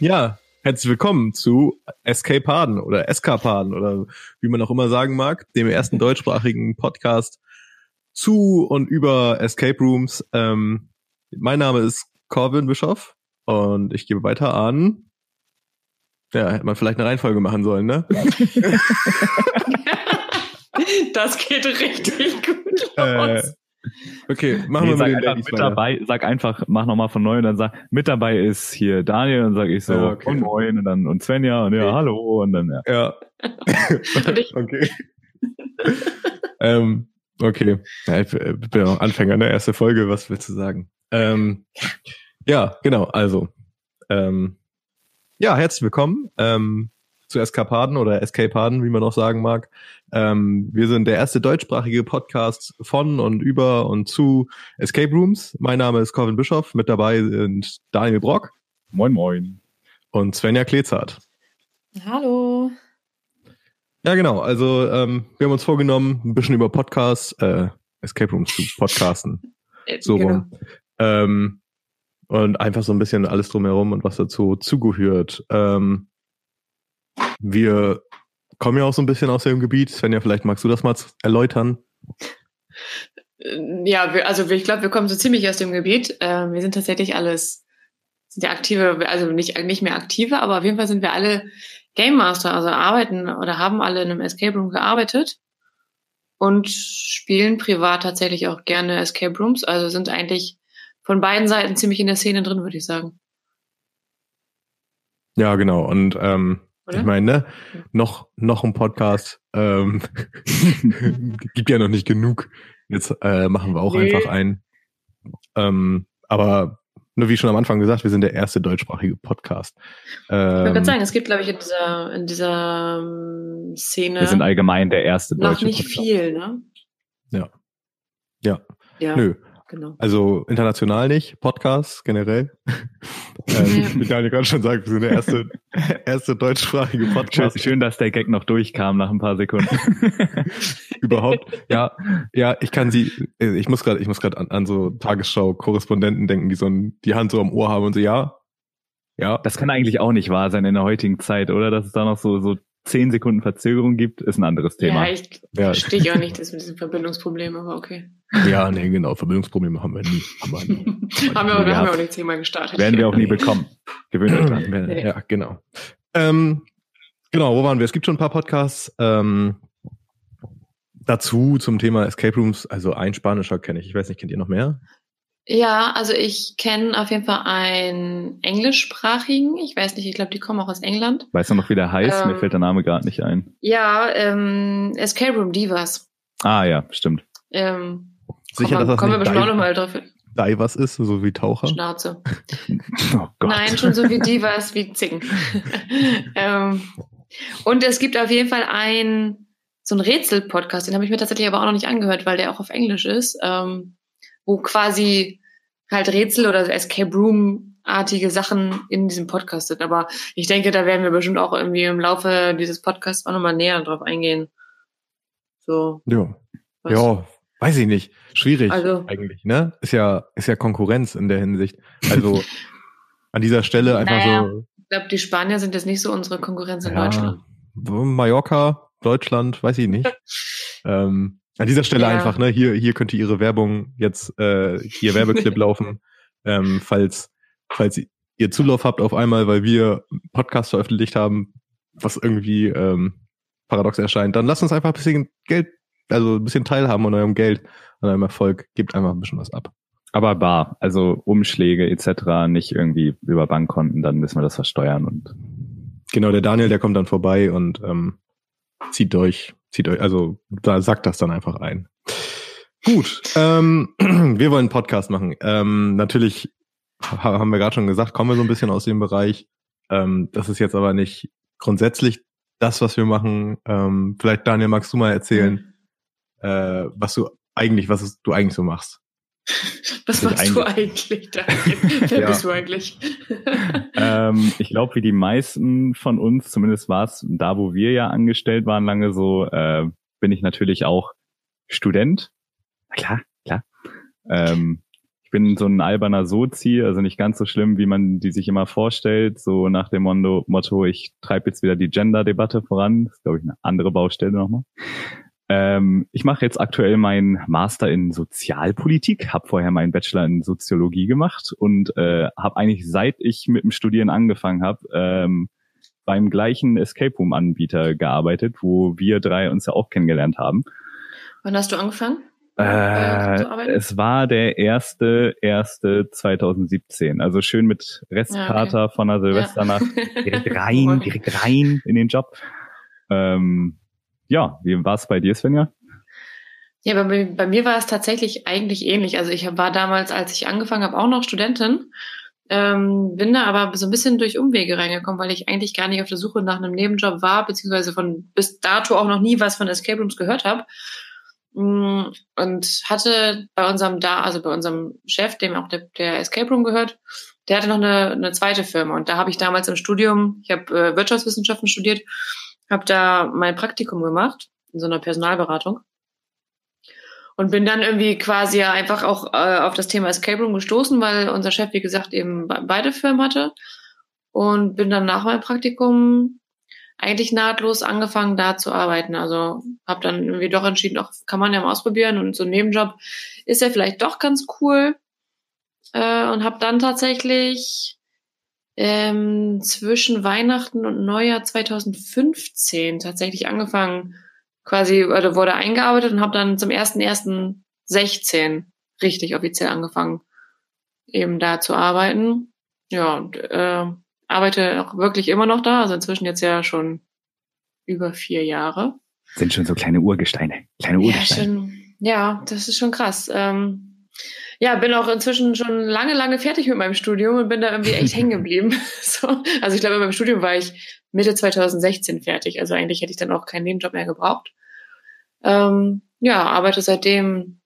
Ja, herzlich willkommen zu Escapaden oder Eskapaden oder wie man auch immer sagen mag, dem ersten deutschsprachigen Podcast zu und über Escape Rooms. Ähm, mein Name ist Corvin Bischoff und ich gebe weiter an. Ja, hätte man vielleicht eine Reihenfolge machen sollen, ne? das geht richtig gut los. Äh, Okay, machen nee, wir mal den einfach mit dabei, sag einfach, mach nochmal von neu und dann sag, mit dabei ist hier Daniel und sag ich so, ja, okay. und moin und dann und Svenja und ja, okay. hallo und dann ja. Ja. okay. ähm, okay. Ja, ich bin auch Anfänger, ne? Erste Folge, was willst du sagen? Ähm, ja, genau, also. Ähm, ja, herzlich willkommen. Ähm, zu Eskapaden oder Escapaden, wie man auch sagen mag. Ähm, wir sind der erste deutschsprachige Podcast von und über und zu Escape Rooms. Mein Name ist Corvin Bischoff. Mit dabei sind Daniel Brock. Moin, moin. Und Svenja Klezart. Hallo. Ja, genau. Also ähm, wir haben uns vorgenommen, ein bisschen über Podcasts, äh, Escape Rooms zu podcasten. Äh, so genau. rum. Ähm, und einfach so ein bisschen alles drumherum und was dazu zugehört. Ähm, wir kommen ja auch so ein bisschen aus dem Gebiet. Svenja, vielleicht magst du das mal erläutern. Ja, also ich glaube, wir kommen so ziemlich aus dem Gebiet. Ähm, wir sind tatsächlich alles, sind ja aktive, also nicht, nicht mehr aktive, aber auf jeden Fall sind wir alle Game Master, also arbeiten oder haben alle in einem Escape Room gearbeitet und spielen privat tatsächlich auch gerne Escape Rooms. Also sind eigentlich von beiden Seiten ziemlich in der Szene drin, würde ich sagen. Ja, genau. Und ähm, oder? Ich meine, ne? noch, noch ein Podcast ähm, gibt ja noch nicht genug. Jetzt äh, machen wir auch nee. einfach einen. Ähm, aber nur wie schon am Anfang gesagt, wir sind der erste deutschsprachige Podcast. Ähm, ich würde gerade sagen, es gibt, glaube ich, in dieser, in dieser um, Szene. Wir sind allgemein der erste deutsche Noch nicht Podcast. viel, ne? Ja. Ja. ja. Nö. Genau. Also international nicht, Podcasts generell. ähm, wie Daniel gerade schon sagt, wir sind der erste, erste deutschsprachige Podcast. Schön, dass der Gag noch durchkam nach ein paar Sekunden. Überhaupt. Ja, ja, ich kann sie, ich muss gerade, ich muss gerade an, an so Tagesschau-Korrespondenten denken, die so ein, die Hand so am Ohr haben und so, ja, ja. Das kann eigentlich auch nicht wahr sein in der heutigen Zeit, oder? Dass es da noch so, so zehn Sekunden Verzögerung gibt, ist ein anderes Thema. Ja, ich ja. verstehe ich auch nicht das mit diesem Verbindungsproblem, aber okay. Ja, nee, genau, Verbindungsprobleme haben wir nie. Haben wir, nie. haben wir, haben wir auch nicht zehnmal gestartet. Werden wir auch nie bekommen. Gewöhnt euch dran. Nee. Ja, genau. Ähm, genau, wo waren wir? Es gibt schon ein paar Podcasts ähm, dazu zum Thema Escape Rooms. Also ein spanischer kenne ich. Ich weiß nicht, kennt ihr noch mehr? Ja, also ich kenne auf jeden Fall einen englischsprachigen. Ich weiß nicht, ich glaube, die kommen auch aus England. Weißt du noch, wie der heißt? Ähm, Mir fällt der Name gerade nicht ein. Ja, ähm, Escape Room Divas. Ah ja, stimmt. Ähm, Sicher, kommen, dass das kommen wir bestimmt auch nochmal drauf. Divas ist, so wie Taucher? Schnauze. oh Nein, schon so wie Divas, wie Zicken. ähm, und es gibt auf jeden Fall ein so ein Rätsel-Podcast, den habe ich mir tatsächlich aber auch noch nicht angehört, weil der auch auf Englisch ist. Ähm, wo quasi halt Rätsel oder Escape Room artige Sachen in diesem Podcast sind. Aber ich denke, da werden wir bestimmt auch irgendwie im Laufe dieses Podcasts auch nochmal näher drauf eingehen. So. Ja. Was? Ja, weiß ich nicht. Schwierig also, eigentlich, ne? Ist ja, ist ja Konkurrenz in der Hinsicht. Also an dieser Stelle einfach naja, so. Ich glaube, die Spanier sind jetzt nicht so unsere Konkurrenz in ja, Deutschland. Mallorca, Deutschland, weiß ich nicht. ähm, an dieser Stelle ja. einfach, ne, hier, hier könnte Ihre Werbung jetzt, äh, hier Werbeclip laufen, ähm, falls, falls ihr Zulauf habt auf einmal, weil wir Podcast veröffentlicht haben, was irgendwie ähm, paradox erscheint, dann lasst uns einfach ein bisschen Geld, also ein bisschen teilhaben an eurem Geld, an eurem Erfolg, gebt einfach ein bisschen was ab. Aber bar, also Umschläge etc., nicht irgendwie über Bankkonten, dann müssen wir das versteuern und Genau, der Daniel, der kommt dann vorbei und ähm, zieht durch zieht euch, also da sagt das dann einfach ein. Gut, ähm, wir wollen einen Podcast machen. Ähm, natürlich haben wir gerade schon gesagt, kommen wir so ein bisschen aus dem Bereich. Ähm, das ist jetzt aber nicht grundsätzlich das, was wir machen. Ähm, vielleicht Daniel, magst du mal erzählen, mhm. äh, was du eigentlich, was du eigentlich so machst? Was machst du eigentlich, Daniel? Wer ja. bist du eigentlich? ähm, ich glaube, wie die meisten von uns, zumindest war es da, wo wir ja angestellt waren, lange so, äh, bin ich natürlich auch Student. Na klar, klar. Ähm, ich bin so ein alberner Sozi, also nicht ganz so schlimm, wie man die sich immer vorstellt, so nach dem Motto, Motto ich treibe jetzt wieder die Gender-Debatte voran. Das ist, glaube ich, eine andere Baustelle nochmal. Ähm, ich mache jetzt aktuell meinen Master in Sozialpolitik, habe vorher meinen Bachelor in Soziologie gemacht und äh, habe eigentlich seit ich mit dem Studieren angefangen habe, ähm, beim gleichen Escape Room Anbieter gearbeitet, wo wir drei uns ja auch kennengelernt haben. Wann hast du angefangen? Äh, es war der erste, erste 2017. Also schön mit Restkater ja, okay. von der Silvesternacht ja. direkt rein, direkt rein in den Job. Ähm, ja, wie war es bei dir, Svenja? Ja, bei, bei mir war es tatsächlich eigentlich ähnlich. Also ich war damals, als ich angefangen habe, auch noch Studentin. Ähm, bin da aber so ein bisschen durch Umwege reingekommen, weil ich eigentlich gar nicht auf der Suche nach einem Nebenjob war, beziehungsweise von bis dato auch noch nie was von Escape Rooms gehört habe. Mm, und hatte bei unserem da, also bei unserem Chef, dem auch der, der Escape Room gehört, der hatte noch eine, eine zweite Firma. Und da habe ich damals im Studium, ich habe äh, Wirtschaftswissenschaften studiert, habe da mein Praktikum gemacht in so einer Personalberatung und bin dann irgendwie quasi ja einfach auch äh, auf das Thema Escape Room gestoßen, weil unser Chef, wie gesagt, eben beide Firmen hatte und bin dann nach meinem Praktikum eigentlich nahtlos angefangen, da zu arbeiten. Also habe dann irgendwie doch entschieden, auch kann man ja mal ausprobieren und so ein Nebenjob ist ja vielleicht doch ganz cool äh, und habe dann tatsächlich ähm, zwischen Weihnachten und Neujahr 2015 tatsächlich angefangen, quasi, oder wurde eingearbeitet und habe dann zum 1.1.16 richtig offiziell angefangen, eben da zu arbeiten. Ja, und äh, arbeite auch wirklich immer noch da, also inzwischen jetzt ja schon über vier Jahre. Sind schon so kleine Urgesteine, kleine Urgesteine. Ja, schon, ja das ist schon krass. Ähm, ja, bin auch inzwischen schon lange, lange fertig mit meinem Studium und bin da irgendwie echt hängen geblieben. so. Also ich glaube, in meinem Studium war ich Mitte 2016 fertig. Also eigentlich hätte ich dann auch keinen Nebenjob mehr gebraucht. Ähm, ja, arbeite seitdem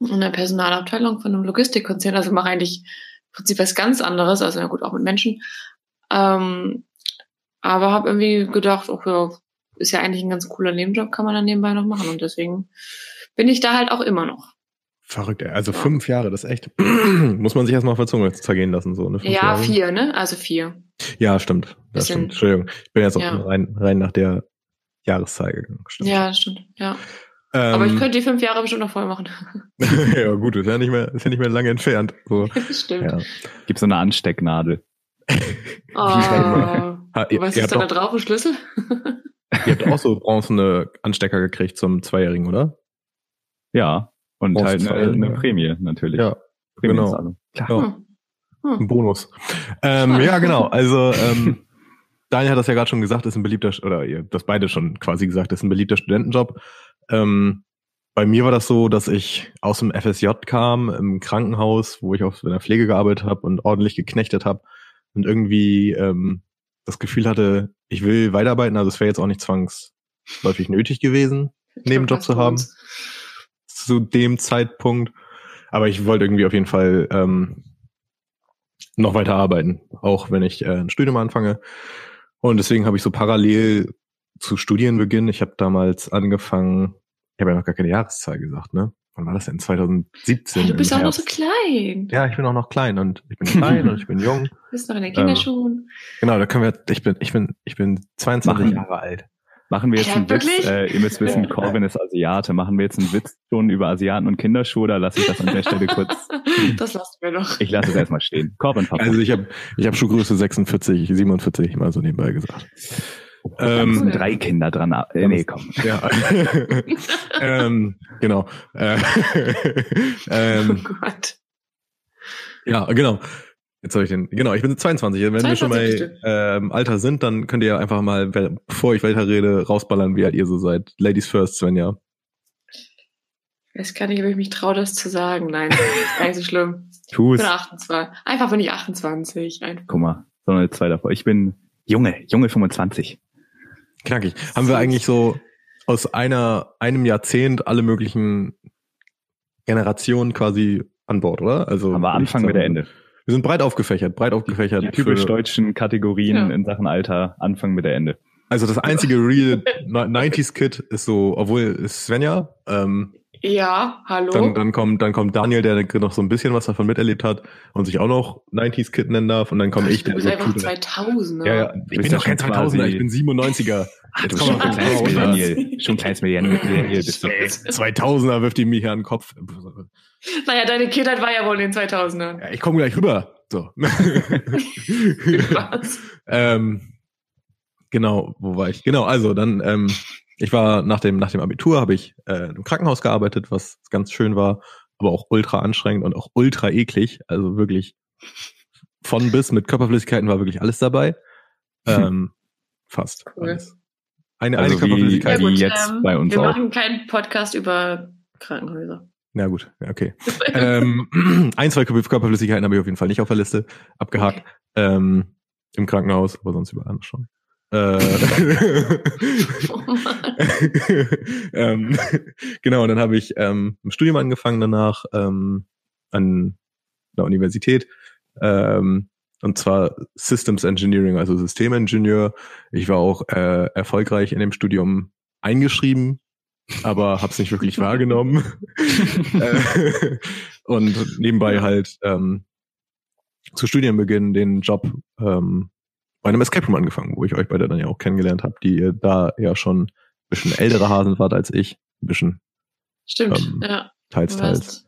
in der Personalabteilung von einem Logistikkonzern. Also mache eigentlich im Prinzip was ganz anderes. Also ja gut, auch mit Menschen. Ähm, aber habe irgendwie gedacht, oh ja, ist ja eigentlich ein ganz cooler Nebenjob, kann man dann nebenbei noch machen. Und deswegen bin ich da halt auch immer noch. Verrückt, ey. Also fünf Jahre, das ist echt. Muss man sich erstmal auf der Zunge zergehen lassen, so, ne? ja, Jahre. vier, ne? Also vier. Ja, stimmt. Das stimmt. Entschuldigung. Ich bin jetzt auch ja. rein, rein nach der Jahreszahl gegangen. Stimmt. Ja, stimmt, ja. Ähm, Aber ich könnte die fünf Jahre bestimmt noch voll machen. ja, gut, ist ja nicht mehr, ist ja nicht mehr lange entfernt. So. stimmt. Ja. Gibt so eine Anstecknadel. Oh, ha, ihr, was ist da, da drauf, ein Schlüssel? ihr habt auch so bronzene Anstecker gekriegt zum Zweijährigen, oder? Ja, und halt eine, eine, Prämie natürlich. Ja, genau. Klar. Ja. Hm. hm. Ein Bonus. Ähm, ja, genau. Also ähm, Daniel hat das ja gerade schon gesagt, ist ein beliebter, oder ihr das beide schon quasi gesagt, ist ein beliebter Studentenjob. Ähm, bei mir war das so, dass ich aus dem FSJ kam, im Krankenhaus, wo ich auch in der Pflege gearbeitet habe und ordentlich geknechtet habe und irgendwie ähm, das Gefühl hatte, ich will weiterarbeiten, also es wäre jetzt auch nicht zwangsläufig nötig gewesen, Nebenjob zu haben zu dem Zeitpunkt. Aber ich wollte irgendwie auf jeden Fall ähm, noch weiter arbeiten, auch wenn ich äh, ein Studium anfange. Und deswegen habe ich so parallel zu Studienbeginn, ich habe damals angefangen, ich habe ja noch gar keine Jahreszahl gesagt, ne? Wann war das denn? 2017. Ja, du bist auch noch so klein. Ja, ich bin auch noch klein und ich bin klein und ich bin jung. Du bist noch in den Kinderschuhen. Ähm, genau, da können wir, ich bin, ich bin, ich bin 22 Machen. Jahre alt. Machen wir jetzt ja, einen wirklich? Witz, äh, ihr müsst wissen. Corbin ist Asiate. Machen wir jetzt einen Witz schon über Asiaten und Kinderschuhe oder lasse ich das an der Stelle kurz? das lassen wir noch. Ich lasse es erstmal stehen. Corbin, Papa. Also ich habe ich hab Schuhgröße 46, 47 mal so nebenbei gesagt. Ähm, sind drei Kinder dran. Äh, nee, komm. Ja. ähm, genau. Äh, ähm, oh Gott. Ja, genau. Jetzt soll ich den, genau, ich bin 22. Wenn 22 wir schon mal ähm, Alter sind, dann könnt ihr einfach mal, bevor ich weiter rede, rausballern, wie alt ihr so seid. Ladies first, Svenja. Ich weiß gar nicht, ob ich mich traue, das zu sagen. Nein, ist gar nicht so schlimm. Ich bin 28. Einfach bin ich 28. Einfach. Guck mal, so eine zwei davor. Ich bin junge, junge 25. Knackig. Haben wir eigentlich so aus einer, einem Jahrzehnt alle möglichen Generationen quasi an Bord, oder? Also. Aber Anfang mit der Ende. Wir sind breit aufgefächert, breit aufgefächert. Die typisch deutschen Kategorien ja. in Sachen Alter, Anfang mit der Ende. Also das einzige real 90s Kid ist so, obwohl ist Svenja, ähm, Ja, hallo. Dann, dann, kommt, dann kommt Daniel, der noch so ein bisschen was davon miterlebt hat und sich auch noch 90s Kid nennen darf. Und dann komme ich, der bist so einfach tut- 2000 Ja, ja. Ich bin doch kein 2000er, ich bin 97er. Ach, du Jetzt schon komm ein mal kleines. Millennial. Schon ein kleines Millennial bist du. Ey, 2000er wirft die mir hier an den Kopf. Naja, deine Kindheit war ja wohl in den 2000ern. Ja, ich komme gleich rüber. So. Ähm, genau, wo war ich? Genau, also dann, ähm, ich war nach dem, nach dem Abitur, habe ich äh, im Krankenhaus gearbeitet, was ganz schön war, aber auch ultra anstrengend und auch ultra eklig. Also wirklich von bis mit Körperflüssigkeiten war wirklich alles dabei. Ähm, fast Cool. alles. Eine, Also eine wie- Körperflüssigkeit. wie jetzt bei uns ähm, wir auch. machen keinen Podcast über Krankenhäuser. Na gut, ja, okay. ähm, ein, zwei Kör- Körperflüssigkeiten habe ich auf jeden Fall nicht auf der Liste abgehakt. Ähm, Im Krankenhaus, aber sonst überall schon. Äh, ähm, genau, und dann habe ich ähm, ein Studium angefangen danach ähm, an der Universität. Ähm, und zwar Systems Engineering, also Systemingenieur. Ich war auch äh, erfolgreich in dem Studium eingeschrieben, aber habe es nicht wirklich wahrgenommen. Äh, und nebenbei halt ähm, zu Studienbeginn den Job ähm, bei einem Escape Room angefangen, wo ich euch beide dann ja auch kennengelernt habe, die ihr da ja schon ein bisschen ältere Hasen wart als ich. Ein bisschen Stimmt, Ähm, ja. teils, teils.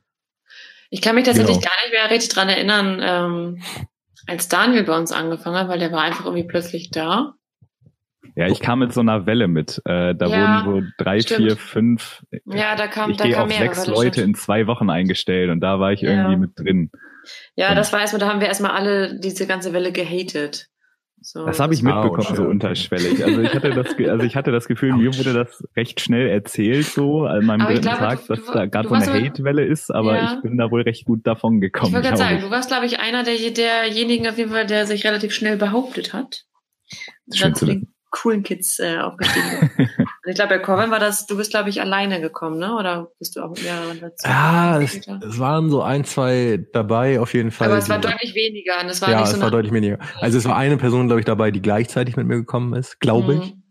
Ich kann mich tatsächlich Genau. gar nicht mehr richtig dran erinnern, ähm, als Daniel bei uns angefangen hat, weil der war einfach irgendwie plötzlich da. Ja, ich kam mit so einer Welle mit. Äh, da Ja, wurden so drei, stimmt. vier, fünf. Ja, da kam, ich da gehe kam auf mehrere, sechs Leute stimmt. in zwei Wochen eingestellt und da war ich Ja. irgendwie mit drin. Ja, Und- das war erstmal, da haben wir erstmal alle diese ganze Welle gehatet. So, Das habe ich mitbekommen, so unterschwellig. Also ich hatte das, also ich hatte das Gefühl, mir wurde das recht schnell erzählt, so an meinem Aber dritten glaube, Tag, du- dass da gerade so eine Hate-Welle ist, aber Ja. ich bin da wohl recht gut davon gekommen. Ich wollte gerade sagen, du warst, glaube ich, einer der, derjenigen auf jeden Fall, der sich relativ schnell behauptet hat. Schön zu den coolen Kids äh, aufgestiegen ist. Und ich glaube, bei Corbin war das, du bist, glaube ich, alleine gekommen, ne? Oder bist du auch mit mehreren dazu? Ah, es, es waren so ein, zwei dabei auf jeden Fall. Aber es war deutlich weniger. Und es war ja, nicht es so war eine, deutlich weniger. Also es war eine Person, glaube ich, dabei, die gleichzeitig mit mir gekommen ist, glaube ich. Mhm.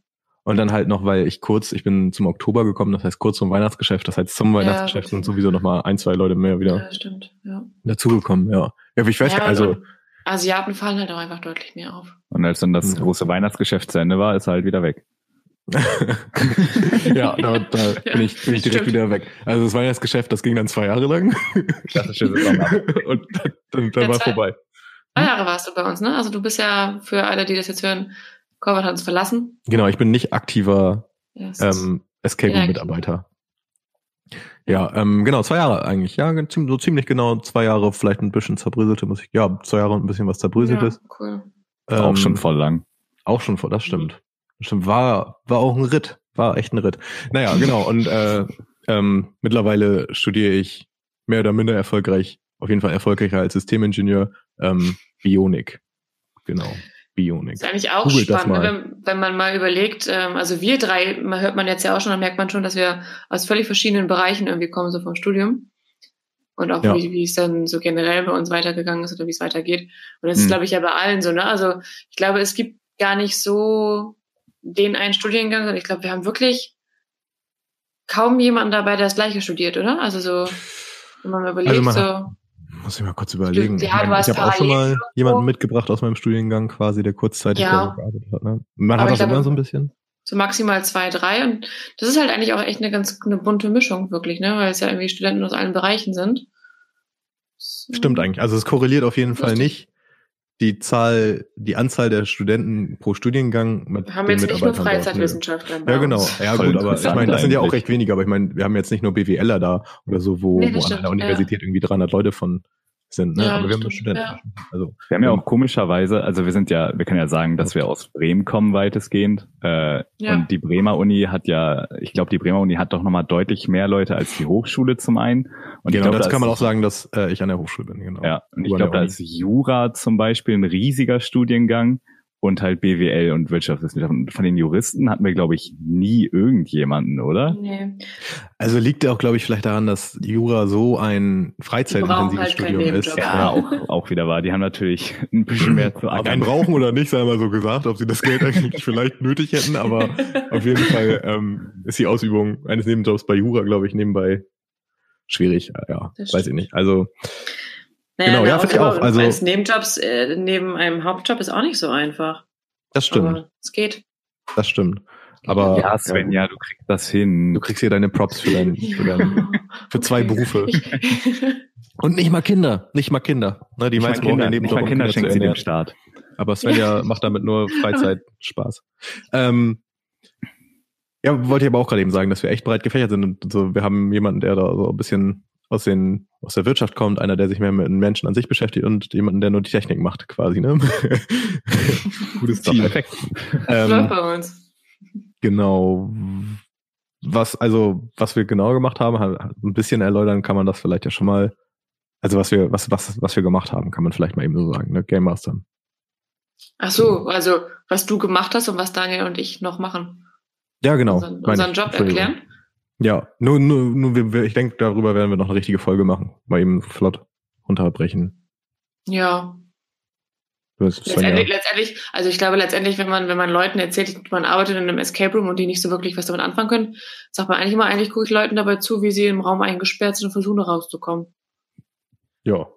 Und dann halt noch, weil ich kurz, ich bin zum Oktober gekommen, das heißt kurz zum Weihnachtsgeschäft, das heißt zum Ja, Weihnachtsgeschäft gut. sind sowieso noch mal ein, zwei Leute mehr wieder Ja, stimmt. Ja. dazugekommen, ja. Ja, ich weiß ja, also Asiaten fallen halt auch einfach deutlich mehr auf. Und als dann das Ja. große Weihnachtsgeschäft zu Ende war, ist er halt wieder weg. ja, da, da Ja, bin, ich, bin ich direkt stimmt. wieder weg. Also das Weihnachtsgeschäft, das ging dann zwei Jahre lang Klassische Saison. und dann, dann, dann war zwei- vorbei. Zwei Jahre warst du bei uns, ne? Also du bist ja, für alle, die das jetzt hören, Corbin hat uns verlassen. Genau, ich bin nicht aktiver Ja, es ähm, Escape Ja, Room Mitarbeiter. Ja, ähm, genau, zwei Jahre eigentlich. Ja, so ziemlich genau zwei Jahre, vielleicht ein bisschen zerbröselte Musik. Ja, zwei Jahre und ein bisschen was zerbröseltes. ja, cool. Ähm, Auch schon voll lang. Auch schon vor, das stimmt. Das stimmt, war, war auch ein Ritt. War echt ein Ritt. Naja, genau. Und äh, ähm, mittlerweile studiere ich mehr oder minder erfolgreich, auf jeden Fall erfolgreicher als Systemingenieur, ähm, Bionik. Genau. Bionik. Ist eigentlich auch Googelt das spannend, mal. wenn, wenn man mal überlegt, ähm, also wir drei, man hört man jetzt ja auch schon, dann merkt man schon, dass wir aus völlig verschiedenen Bereichen irgendwie kommen, so vom Studium. Und auch Ja. wie, wie es dann so generell bei uns weitergegangen ist oder wie es weitergeht. Und das ist, Hm. glaube ich, ja bei allen so, ne? Also ich glaube, es gibt gar nicht so den einen Studiengang, sondern ich glaube, wir haben wirklich kaum jemanden dabei, der das gleiche studiert, oder? Also so, wenn man mal überlegt, Also man so. Muss ich mal kurz überlegen. Ja, ich mein, ich habe auch schon mal jemanden mitgebracht aus meinem Studiengang quasi, der kurzzeitig Ja. gearbeitet hat. Ne? Man Aber hat das immer so ein bisschen. so maximal zwei, drei. Und das ist halt eigentlich auch echt eine ganz eine bunte Mischung, wirklich, ne? Weil es ja irgendwie Studenten aus allen Bereichen sind. So. Stimmt eigentlich. Also es korreliert auf jeden Fall Lustig. nicht die Zahl, die Anzahl der Studenten pro Studiengang mit Wir haben den jetzt nicht nur ne? Freizeitwissenschaftler. bei Ja, genau. Ja, Voll gut, aber ich meine, das sind ja auch recht wenige, aber ich meine, wir haben jetzt nicht nur BWLer da oder so, wo, Nee, wo an der Universität irgendwie 300 Leute von sind, ne? Ja, aber wir das haben stimmt, Studenten. Also, Wir haben ja auch komischerweise, also wir sind ja, wir können ja sagen, dass wir aus Bremen kommen weitestgehend. Äh, Ja. Und die Bremer Uni hat ja, ich glaube, die Bremer Uni hat doch nochmal deutlich mehr Leute als die Hochschule zum einen. Und ich genau, glaube, dazu da kann man auch sagen, dass äh, ich an der Hochschule bin, genau. Ja, und ich glaube, da ist Jura zum Beispiel ein riesiger Studiengang und halt BWL und Wirtschaftswissenschaften. Und Von den Juristen hatten wir, glaube ich, nie irgendjemanden, oder? Nee. Also liegt ja auch, glaube ich, vielleicht daran, dass Jura so ein freizeitintensives halt Studium ist. Ja, auch, auch wieder wahr. Die haben natürlich ein bisschen mehr zu Ob einen brauchen oder nicht, sei mal so gesagt, ob sie das Geld eigentlich vielleicht nötig hätten, aber auf jeden Fall ähm, ist die Ausübung eines Nebenjobs bei Jura, glaube ich, nebenbei schwierig, ja, weiß ich nicht. Also naja, genau, ja, finde ich auch. Also als Nebenjobs äh, neben einem Hauptjob ist auch nicht so einfach. Das stimmt. Aber es geht. Das stimmt. Aber ja, Sven, ja, du kriegst das hin. Du kriegst hier deine Props für dein, für, dein, für zwei Berufe. Und nicht mal Kinder, nicht mal Kinder. Ne, die meisten Kinder, nicht mal Kinder, Kinder schenken sie dem Staat. Aber Svenja macht damit nur Freizeitspaß. Ähm, ja, wollte ich aber auch gerade eben sagen, dass wir echt breit gefächert sind und so. Wir haben jemanden, der da so ein bisschen aus den aus der Wirtschaft kommt, einer, der sich mehr mit den Menschen an sich beschäftigt und jemanden, der nur die Technik macht, quasi, ne? Gutes Team. Perfekt. Ähm, bei uns. Genau. Was, also, was wir genau gemacht haben, ein bisschen erläutern kann man das vielleicht ja schon mal. Also, was wir, was, was, was wir gemacht haben, kann man vielleicht mal eben so sagen, ne? Game Master. Ach so, also, was du gemacht hast und was Daniel und ich noch machen. Ja, genau. Unseren, unseren Job erklären. Ja, nur, nur, nur wir, ich denke, darüber werden wir noch eine richtige Folge machen. Mal eben flott unterbrechen. Ja. Letztendlich, letztendlich, also ich glaube letztendlich, wenn man, wenn man Leuten erzählt, man arbeitet in einem Escape Room und die nicht so wirklich was damit anfangen können, sagt man eigentlich immer, eigentlich gucke ich Leuten dabei zu, wie sie im Raum eingesperrt sind und versuchen rauszukommen. Ja.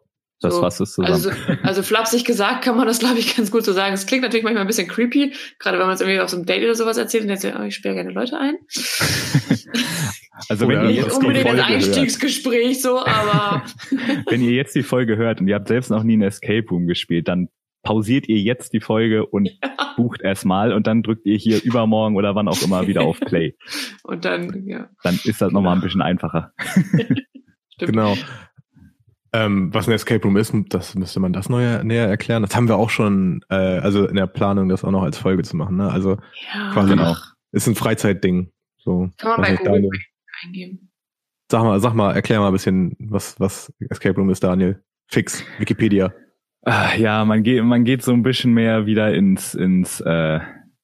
Das so, fasst es zusammen. Also, also flapsig gesagt kann man das, glaube ich, ganz gut so sagen. Es klingt natürlich manchmal ein bisschen creepy, gerade wenn man es irgendwie auf so einem Date oder sowas erzählt und jetzt, oh, ich sperre gerne Leute ein. also wenn ihr jetzt unbedingt ein Einstiegsgespräch hört. so, aber wenn ihr jetzt die Folge hört und ihr habt selbst noch nie ein Escape Room gespielt, dann pausiert ihr jetzt die Folge und ja. bucht erstmal und dann drückt ihr hier übermorgen oder wann auch immer wieder auf Play. Und dann, ja. Dann ist das nochmal ein bisschen einfacher. genau. Ähm, was ein Escape Room ist, das müsste man das neu, näher erklären. Das haben wir auch schon, äh, also in der Planung, das auch noch als Folge zu machen. Ne? Also ja. quasi genau. ist ein Freizeitding. So, Kann man bei Google eingeben. Sag mal, sag mal, erklär mal ein bisschen, was, was Escape Room ist, Daniel. Fix, Wikipedia. Ah, ja, man geht, man geht so ein bisschen mehr wieder ins, ins äh,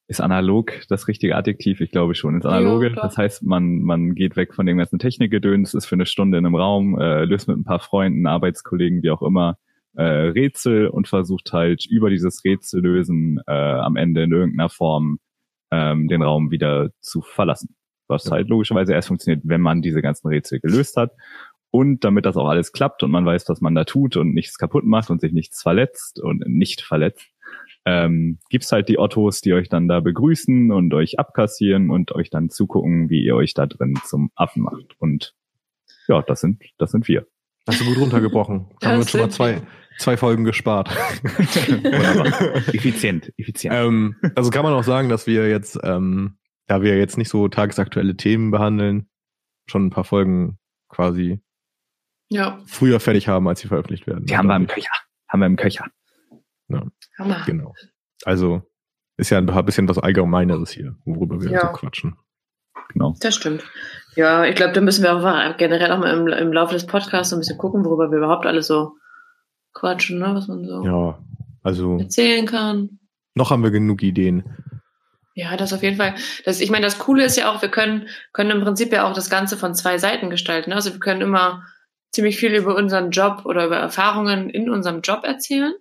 ist analog das richtige Adjektiv? Ich glaube schon. Ins Analoge. Ja, das heißt, man, man geht weg von dem ganzen Technikgedöns, ist für eine Stunde in einem Raum, äh, löst mit ein paar Freunden, Arbeitskollegen, wie auch immer, äh, Rätsel und versucht halt über dieses Rätsel lösen äh, am Ende in irgendeiner Form ähm, den Raum wieder zu verlassen. Was halt logischerweise erst funktioniert, wenn man diese ganzen Rätsel gelöst hat. Und damit das auch alles klappt und man weiß, was man da tut und nichts kaputt macht und sich nichts verletzt und nicht verletzt, ähm, gibt's halt die Ottos, die euch dann da begrüßen und euch abkassieren und euch dann zugucken, wie ihr euch da drin zum Affen macht. Und ja, das sind, das sind wir. Hast du gut runtergebrochen. Haben wir uns schon mal zwei, zwei Folgen gespart. effizient, effizient. Ähm, also kann man auch sagen, dass wir jetzt, ähm, da wir jetzt nicht so tagesaktuelle Themen behandeln, schon ein paar Folgen quasi ja. früher fertig haben, als sie veröffentlicht werden. Die haben wir im Köcher. Haben wir im Köcher. Ja. Hammer. Genau. Also ist ja ein bisschen was Allgemeineres hier, worüber wir ja. so quatschen. Genau. Das stimmt. Ja, ich glaube, da müssen wir auch generell auch mal im, im Laufe des Podcasts so ein bisschen gucken, worüber wir überhaupt alles so quatschen, ne? was man so ja, also erzählen kann. Noch haben wir genug Ideen. Ja, das auf jeden Fall. Das, ich meine, das Coole ist ja auch, wir können, können im Prinzip ja auch das Ganze von zwei Seiten gestalten. Also wir können immer ziemlich viel über unseren Job oder über Erfahrungen in unserem Job erzählen.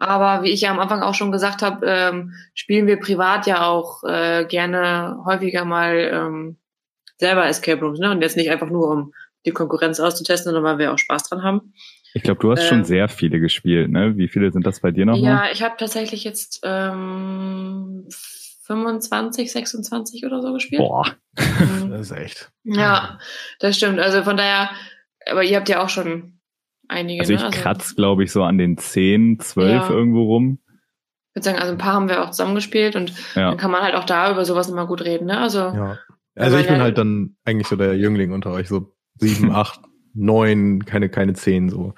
Aber wie ich ja am Anfang auch schon gesagt habe, ähm, spielen wir privat ja auch äh, gerne häufiger mal ähm, selber Escape Rooms, ne? Und jetzt nicht einfach nur, um die Konkurrenz auszutesten, sondern weil wir auch Spaß dran haben. Ich glaube, du hast ähm, schon sehr viele gespielt, ne? Wie viele sind das bei dir nochmal? Ja, ich habe tatsächlich jetzt ähm, 25, 26 oder so gespielt. Boah, mhm. das ist echt. Ja, das stimmt. Also von daher, aber ihr habt ja auch schon einige. Also ich ne? also, kratz, glaube ich, so an den 10, 12 ja. irgendwo rum. Ich würde sagen, also ein paar haben wir auch zusammengespielt und ja. dann kann man halt auch da über sowas immer gut reden, ne? Also, ja. also ich bin halt dann eigentlich so der Jüngling unter euch, so sieben, acht, neun, keine, keine zehn so.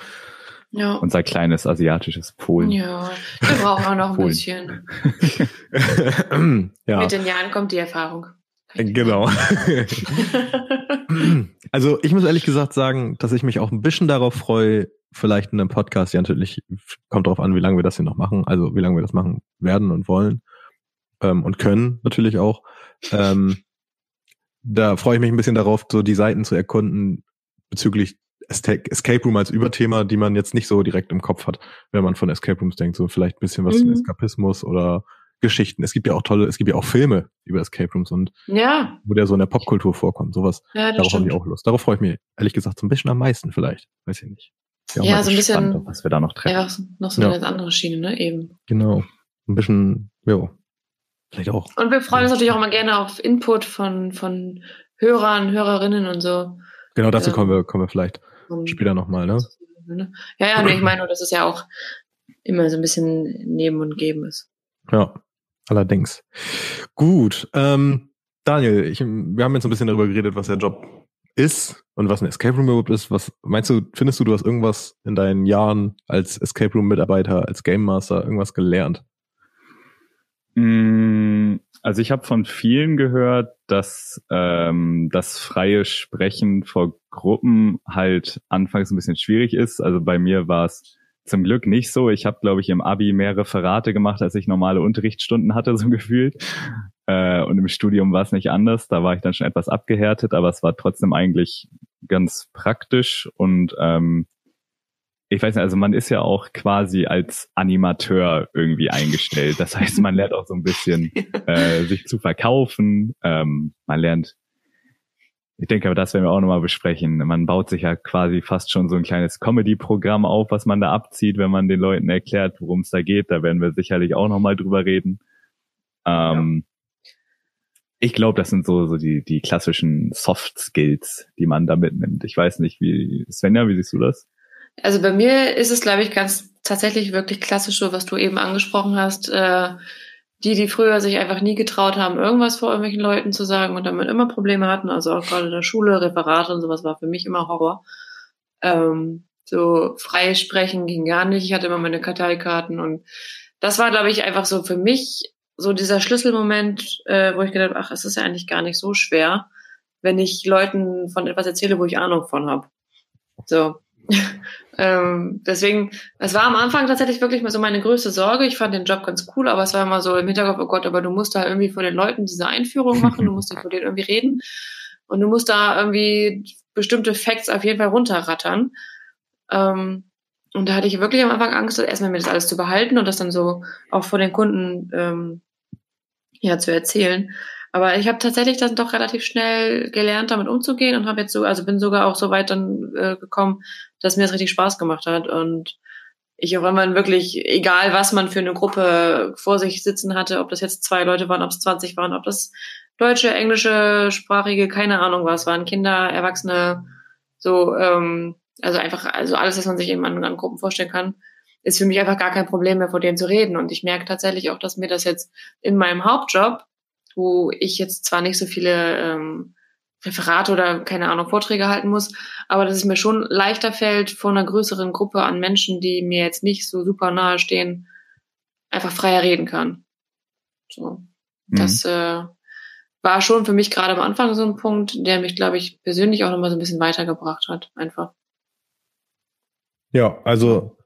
Ja. Unser kleines asiatisches Polen. Ja, wir brauchen auch noch ein bisschen. ja. Mit den Jahren kommt die Erfahrung. Genau. also ich muss ehrlich gesagt sagen, dass ich mich auch ein bisschen darauf freue, vielleicht in einem Podcast, ja natürlich, kommt darauf an, wie lange wir das hier noch machen, also wie lange wir das machen werden und wollen ähm, und können natürlich auch. Ähm, da freue ich mich ein bisschen darauf, so die Seiten zu erkunden bezüglich Escape Room als Überthema, die man jetzt nicht so direkt im Kopf hat, wenn man von Escape Rooms denkt. So vielleicht ein bisschen was mhm. zum Eskapismus oder Geschichten. Es gibt ja auch tolle, es gibt ja auch Filme über Escape Rooms und ja. wo der so in der Popkultur vorkommt. Sowas. Ja, das Darauf habe ich auch Lust. Darauf freue ich mich ehrlich gesagt so ein bisschen am meisten vielleicht. Weiß ich nicht. Ja, mal so ein bisschen- was wir da noch treffen. So- noch so Ja. eine ganz andere Schiene, ne? Eben. Genau. Ein bisschen, ja. Vielleicht auch. Und wir freuen uns natürlich auch immer gerne auf Input von, von Hörern, Hörerinnen und so. Genau, dazu Ja. kommen wir, kommen wir vielleicht später nochmal, ne? Ja, ja, nee, ich meine, nur, dass es ja auch immer so ein bisschen Nehmen und Geben ist. Ja, allerdings. Gut, ähm, Daniel, ich, wir haben jetzt ein bisschen darüber geredet, was der Job ist und was ein Escape Room überhaupt ist. Was meinst du, findest du, du hast irgendwas in deinen Jahren als Escape Room Mitarbeiter, als Game Master irgendwas gelernt? Mm, Also ich habe von vielen gehört, dass ähm, das freie Sprechen vor Gruppen halt anfangs ein bisschen schwierig ist. Also bei mir war es zum Glück nicht so. Ich habe, glaube ich, im Abi mehr Referate gemacht, als ich normale Unterrichtsstunden hatte, so gefühlt. Äh, und im Studium war es nicht anders. Da war ich dann schon etwas abgehärtet, aber es war trotzdem eigentlich ganz praktisch und ähm, ich weiß nicht, also man ist ja auch quasi als Animateur irgendwie eingestellt. Das heißt, man lernt auch so ein bisschen äh, sich zu verkaufen. Ähm, man lernt, ich denke, aber das werden wir auch nochmal besprechen. Man baut sich ja quasi fast schon so ein kleines Comedy-Programm auf, was man da abzieht, wenn man den Leuten erklärt, worum es da geht. Da werden wir sicherlich auch nochmal drüber reden. Ähm, Ich glaube, das sind so, so die, die klassischen Soft Skills, die man da mitnimmt. Ich weiß nicht, wie, Svenja, wie siehst du das? Also bei mir ist es, glaube ich, ganz tatsächlich wirklich klassisch so, was du eben angesprochen hast. Äh, die, die früher sich einfach nie getraut haben, irgendwas vor irgendwelchen Leuten zu sagen und damit immer Probleme hatten, also auch gerade in der Schule, Referate und sowas war für mich immer Horror. Ähm, so frei sprechen ging gar nicht. Ich hatte immer meine Karteikarten und das war, glaube ich, einfach so für mich so dieser Schlüsselmoment, äh, wo ich gedacht habe, ach, es ist ja eigentlich gar nicht so schwer, wenn ich Leuten von etwas erzähle, wo ich Ahnung von habe. So. ähm, deswegen, es war am Anfang tatsächlich wirklich mal so meine größte Sorge. Ich fand den Job ganz cool, aber es war immer so im Hinterkopf, oh Gott, aber du musst da irgendwie vor den Leuten diese Einführung machen, du musst da vor denen irgendwie reden und du musst da irgendwie bestimmte Facts auf jeden Fall runterrattern. Ähm, und da hatte ich wirklich am Anfang Angst, erstmal mir das alles zu behalten und das dann so auch vor den Kunden ähm, ja zu erzählen. Aber ich habe tatsächlich dann doch relativ schnell gelernt, damit umzugehen und habe jetzt so, also bin sogar auch so weit dann äh, gekommen, dass mir das richtig Spaß gemacht hat und ich auch immer wirklich, egal was man für eine Gruppe vor sich sitzen hatte, ob das jetzt zwei Leute waren, ob es 20 waren, ob das deutsche, englische, sprachige, keine Ahnung was waren, Kinder, Erwachsene, so, ähm, also einfach, also alles, was man sich eben an, an Gruppen vorstellen kann, ist für mich einfach gar kein Problem mehr, vor denen zu reden. Und ich merke tatsächlich auch, dass mir das jetzt in meinem Hauptjob, wo ich jetzt zwar nicht so viele ähm, Referate oder keine Ahnung Vorträge halten muss, aber dass es mir schon leichter fällt, vor einer größeren Gruppe an Menschen, die mir jetzt nicht so super nahe stehen, einfach freier reden kann. So, Mhm. das äh, war schon für mich gerade am Anfang so ein Punkt, der mich, glaube ich, persönlich auch nochmal so ein bisschen weitergebracht hat, einfach. Ja, also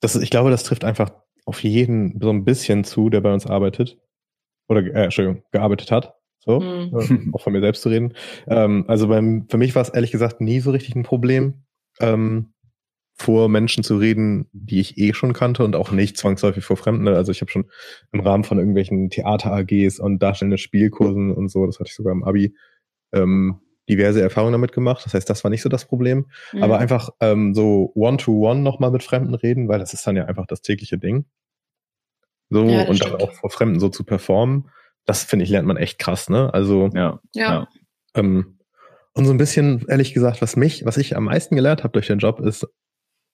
das, ich glaube, das trifft einfach auf jeden so ein bisschen zu, der bei uns arbeitet. Oder, äh, Entschuldigung, gearbeitet hat. So, Mhm. auch von mir selbst zu reden. Ähm, also beim, für mich war es ehrlich gesagt nie so richtig ein Problem, ähm, vor Menschen zu reden, die ich eh schon kannte und auch nicht zwangsläufig vor Fremden. Also ich habe schon im Rahmen von irgendwelchen Theater-AGs und darstellenden Spielkursen und so, das hatte ich sogar im Abi, ähm, diverse Erfahrungen damit gemacht. Das heißt, das war nicht so das Problem. Mhm. Aber einfach ähm, so One-to-One nochmal mit Fremden reden, weil das ist dann ja einfach das tägliche Ding. So, Ja, und dann stimmt. auch vor Fremden so zu performen, das finde ich, lernt man echt krass, ne? Also, Ja, ja. ja. ähm, und so ein bisschen, ehrlich gesagt, was mich, was ich am meisten gelernt habe durch den Job ist,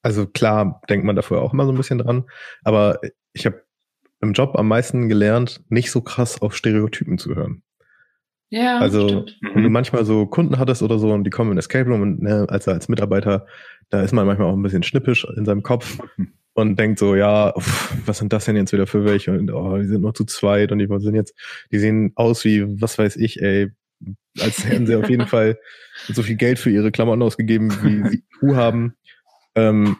also klar denkt man dafür auch immer so ein bisschen dran, aber ich habe im Job am meisten gelernt, nicht so krass auf Stereotypen zu hören. Ja, Also, stimmt. wenn du manchmal so Kunden hattest oder so und die kommen in Escape Room und ne, als, als Mitarbeiter, da ist man manchmal auch ein bisschen schnippisch in seinem Kopf und denkt so, ja, uff, was sind das denn jetzt wieder für welche? Und oh, die sind nur zu zweit und die sind jetzt, die sehen aus wie, was weiß ich, ey, als hätten sie auf jeden Fall so viel Geld für ihre Klamotten ausgegeben, wie sie Kuh haben. Ähm,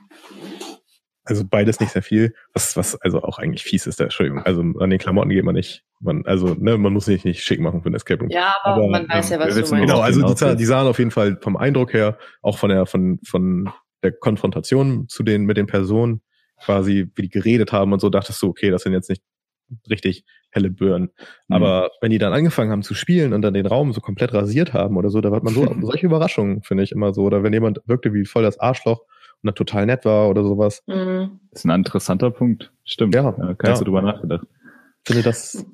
also beides nicht sehr viel, was, was also auch eigentlich fies ist, der Entschuldigung. Also an den Klamotten geht man nicht, man, also, ne, man muss sich nicht schick machen für ein Escape Room. Ja, aber, Aber, man weiß ja, ähm, was du meinst. Genau, Worauf also die, willst. die sahen auf jeden Fall vom Eindruck her, auch von der, von, von der Konfrontation zu den, mit den Personen, quasi, wie die geredet haben und so, dachtest du, okay, das sind jetzt nicht richtig helle Birnen. Mhm. Aber wenn die dann angefangen haben zu spielen und dann den Raum so komplett rasiert haben oder so, da hat man so solche Überraschungen, finde ich immer so. Oder wenn jemand wirkte wie voll das Arschloch und dann total nett war oder sowas. Mhm. Das ist ein interessanter Punkt. Stimmt. Ja. ja keiner ja. drüber nachgedacht. Finde das.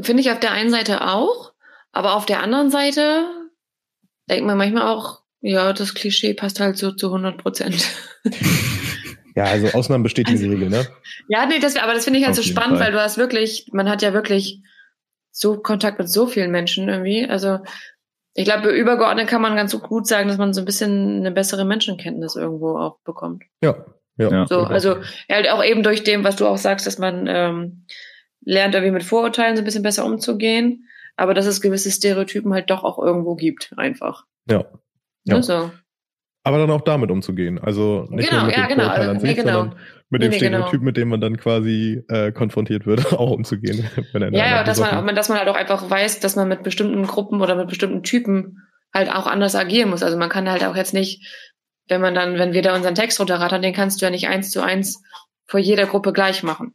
Finde ich auf der einen Seite auch, aber auf der anderen Seite denkt man manchmal auch, ja, das Klischee passt halt so zu 100 Prozent. Ja, also Ausnahmen bestätigen also, die Regel, ne? Ja, nee, das, aber das finde ich halt Auf so spannend, Fall. weil du hast wirklich, man hat ja wirklich so Kontakt mit so vielen Menschen irgendwie. Also ich glaube, übergeordnet kann man ganz gut sagen, dass man so ein bisschen eine bessere Menschenkenntnis irgendwo auch bekommt. Ja, ja. So, also halt auch eben durch dem, was du auch sagst, dass man ähm, lernt irgendwie mit Vorurteilen so ein bisschen besser umzugehen, aber dass es gewisse Stereotypen halt doch auch irgendwo gibt, einfach. Ja. Ja. So aber dann auch damit umzugehen. Also nicht genau, nur mit ja, dem genau. Vorurteil an sich, nee, genau. sondern mit dem nee, Stereotyp, genau. mit dem man dann quasi äh, konfrontiert wird, auch umzugehen. Wenn er ja, ja, dass man, dass man halt auch einfach weiß, dass man mit bestimmten Gruppen oder mit bestimmten Typen halt auch anders agieren muss. Also man kann halt auch jetzt nicht, wenn man dann, wenn wir da unseren Text runterrattern, den kannst du ja nicht eins zu eins vor jeder Gruppe gleich machen.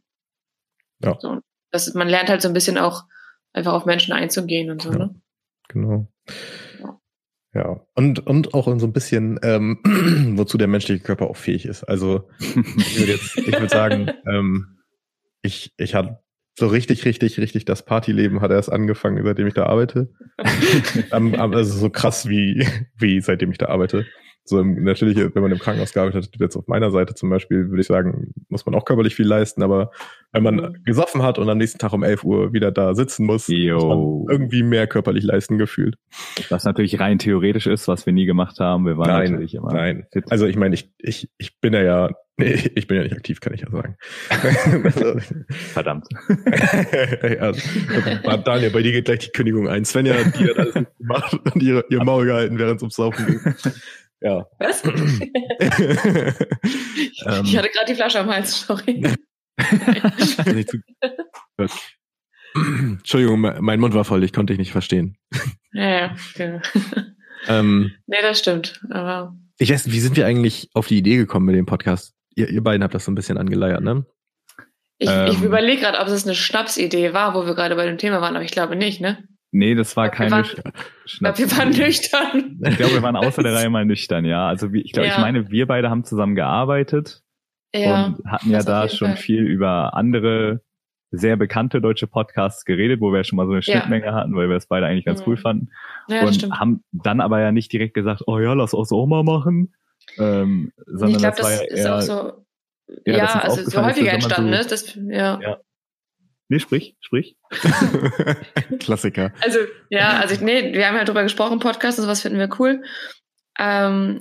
Ja. So, das, man lernt halt so ein bisschen auch einfach auf Menschen einzugehen und so, ja, ne? Genau. Ja, und, und auch so ein bisschen, ähm, wozu der menschliche Körper auch fähig ist. Also ich würde jetzt, ich würde sagen, ähm, ich, ich hatte so richtig, richtig, richtig das Partyleben hat erst angefangen, seitdem ich da arbeite. also so krass wie, wie seitdem ich da arbeite. So natürlich, wenn man im Krankenhaus gearbeitet hat, jetzt auf meiner Seite zum Beispiel, würde ich sagen, muss man auch körperlich viel leisten, aber wenn man mhm. gesoffen hat und am nächsten Tag um 11 Uhr wieder da sitzen muss, Yo. muss man irgendwie mehr körperlich leisten gefühlt. Was natürlich rein theoretisch ist, was wir nie gemacht haben. Wir waren nein, natürlich immer. Nein, fit. also ich meine, ich, ich, ich bin ja ja, nee, ich bin ja nicht aktiv, kann ich ja sagen. Verdammt. ja, Daniel, bei dir geht gleich die Kündigung ein. Svenja, die hat alles gemacht und ihre, ihr Maul gehalten, während es ums Saufen ging. Ja. Was? Ähm. ich hatte gerade die Flasche am Hals, sorry. Entschuldigung, mein Mund war voll, ich konnte dich nicht verstehen. Ja, ja, genau. Ähm, nee, das stimmt. Aber ich weiß, wie sind wir eigentlich auf die Idee gekommen mit dem Podcast? Ihr, ihr beiden habt das so ein bisschen angeleiert, ne? Ich, ähm, ich überlege gerade, ob es eine Schnapsidee war, wo wir gerade bei dem Thema waren, aber ich glaube nicht, ne? Nee, das war keine. Waren, glaub, wir waren nüchtern. Ich glaube, wir waren außer der Reihe mal nüchtern, ja. Also ich glaube, ja. ich meine, wir beide haben zusammen gearbeitet ja, und hatten ja da schon Fall. viel über andere sehr bekannte deutsche Podcasts geredet, wo wir schon mal so eine Schnittmenge ja. hatten, weil wir es beide eigentlich ganz mhm. cool fanden. Ja, und stimmt. haben dann aber ja nicht direkt gesagt, oh ja, lass uns auch mal machen. Ähm, sondern ich glaub, das war ja eher, so, ja, ja also so häufiger entstanden so, ist. Das, ja. ja. Nee, sprich, sprich. Klassiker. Also, ja, also nee, wir haben ja drüber gesprochen, Podcast und sowas finden wir cool. Ähm,